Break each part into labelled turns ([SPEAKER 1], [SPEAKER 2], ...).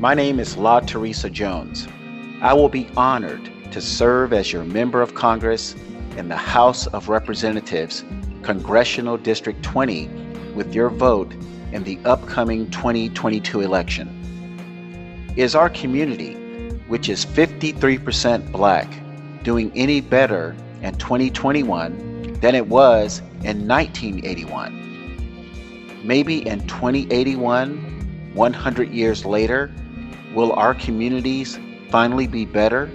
[SPEAKER 1] My name is La Teresa Jones. I will be honored to serve as your member of Congress in the House of Representatives, Congressional District 20, with your vote in the upcoming 2022 election. Is our community, which is 53% black, doing any better in 2021 than it was in 1981? Maybe in 2081, 100 years later, will our communities finally be better?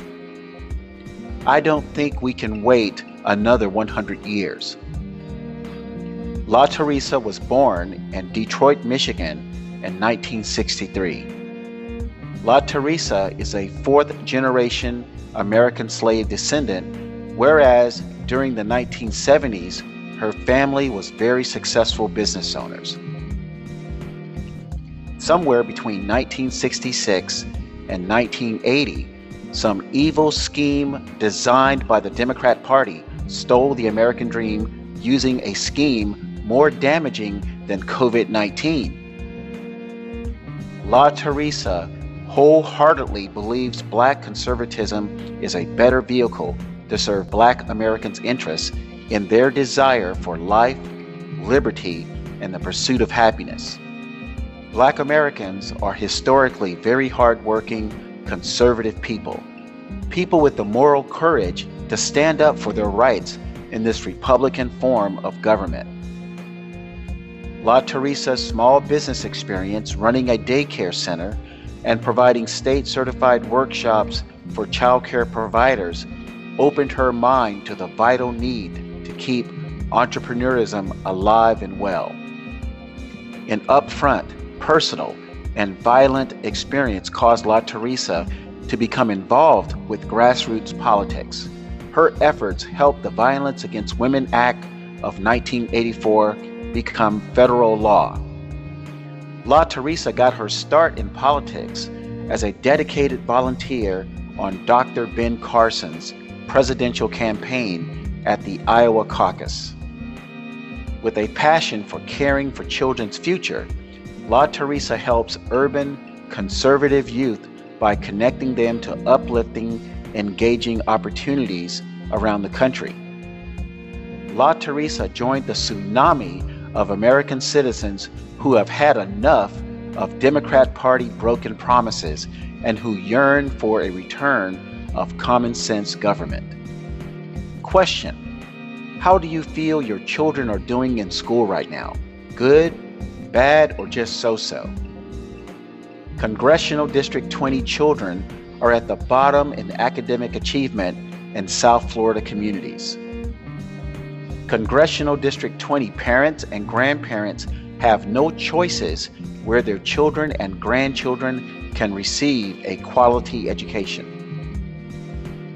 [SPEAKER 1] I don't think we can wait another 100 years. La Teresa was born in Detroit, Michigan in 1963. La Teresa is a fourth generation American slave descendant, whereas during the 1970s, her family was very successful business owners. Somewhere between 1966 and 1980, some evil scheme designed by the Democrat Party stole the American dream using a scheme more damaging than COVID 19. La Teresa wholeheartedly believes black conservatism is a better vehicle to serve black Americans' interests in their desire for life, liberty, and the pursuit of happiness. Black Americans are historically very hardworking, conservative people. People with the moral courage to stand up for their rights in this Republican form of government. La Teresa's small business experience running a daycare center and providing state certified workshops for childcare providers opened her mind to the vital need to keep entrepreneurism alive and well. An upfront, personal, and violent experience caused La Teresa to become involved with grassroots politics. Her efforts helped the Violence Against Women Act of 1984 become federal law. La Teresa got her start in politics as a dedicated volunteer on Dr. Ben Carson's presidential campaign at the Iowa caucus. With a passion for caring for children's future, La Teresa helps urban conservative youth by connecting them to uplifting, engaging opportunities around the country. La Teresa joined the tsunami of American citizens who have had enough of Democrat Party broken promises and who yearn for a return of common sense government. Question How do you feel your children are doing in school right now? Good, bad, or just so so? Congressional District 20 children are at the bottom in academic achievement in South Florida communities. Congressional District 20 parents and grandparents have no choices where their children and grandchildren can receive a quality education.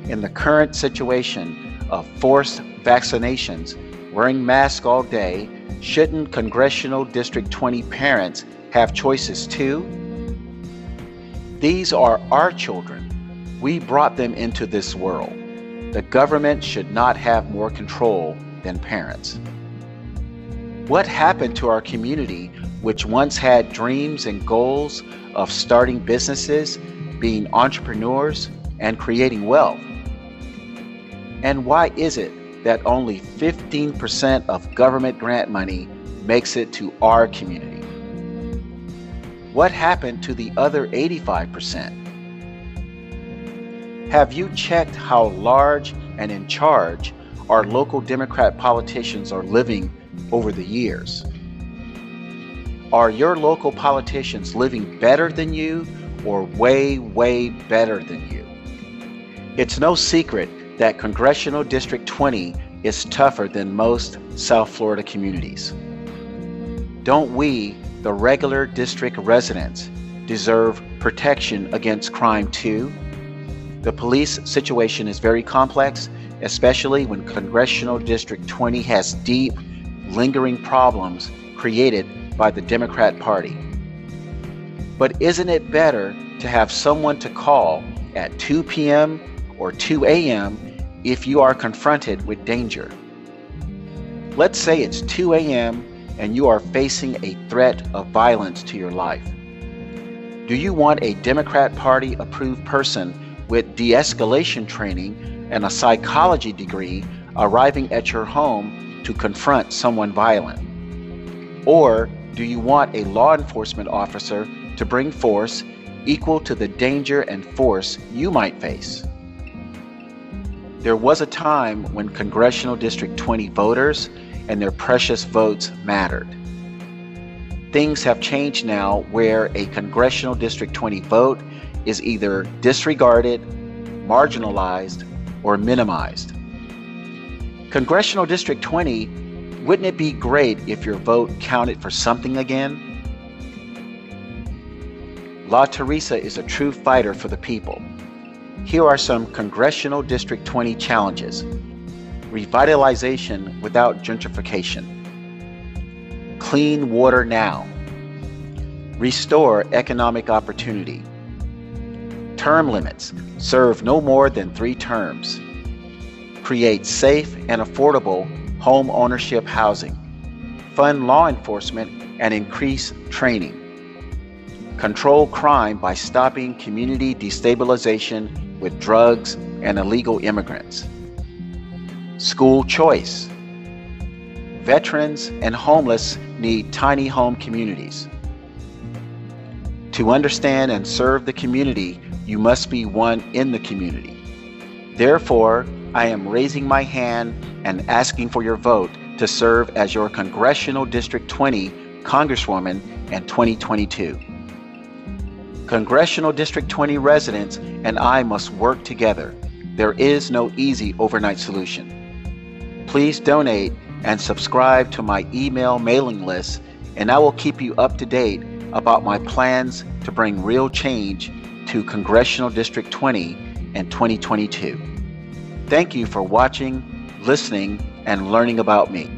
[SPEAKER 1] In the current situation of forced vaccinations, wearing masks all day, shouldn't Congressional District 20 parents have choices too? These are our children. We brought them into this world. The government should not have more control than parents. What happened to our community, which once had dreams and goals of starting businesses, being entrepreneurs, and creating wealth? And why is it that only 15% of government grant money makes it to our community? What happened to the other 85%? Have you checked how large and in charge our local Democrat politicians are living over the years. Are your local politicians living better than you or way, way better than you? It's no secret that Congressional District 20 is tougher than most South Florida communities. Don't we, the regular district residents, deserve protection against crime too? The police situation is very complex especially when Congressional District 20 has deep, lingering problems created by the Democrat Party. But isn't it better to have someone to call at 2 p.m. or 2 a.m. if you are confronted with danger? Let's say it's 2 a.m. and you are facing a threat of violence to your life. Do you want a Democrat Party approved person with de escalation training and a psychology degree arriving at your home to confront someone violent? Or do you want a law enforcement officer to bring force equal to the danger and force you might face? There was a time when Congressional District 20 voters and their precious votes mattered. Things have changed now where a Congressional District 20 vote is either disregarded, marginalized, or minimized. Congressional District 20, wouldn't it be great if your vote counted for something again? La Teresa is a true fighter for the people. Here are some Congressional District 20 challenges. Revitalization without gentrification. Clean water now. Restore economic opportunity. Term limits. Serve no more than three terms. Create safe and affordable home ownership housing. Fund law enforcement and increase training. Control crime by stopping community destabilization with drugs and illegal immigrants. School choice. Veterans and homeless need tiny home communities. To understand and serve the community, you must be one in the community. Therefore, I am raising my hand and asking for your vote to serve as your Congressional District 20 Congresswoman in 2022. Congressional District 20 residents and I must work together. There is no easy overnight solution. Please donate and subscribe to my email mailing list, and I will keep you up to date about my plans to bring real change to Congressional District 20 in 2022. Thank you for watching, listening, and learning about me.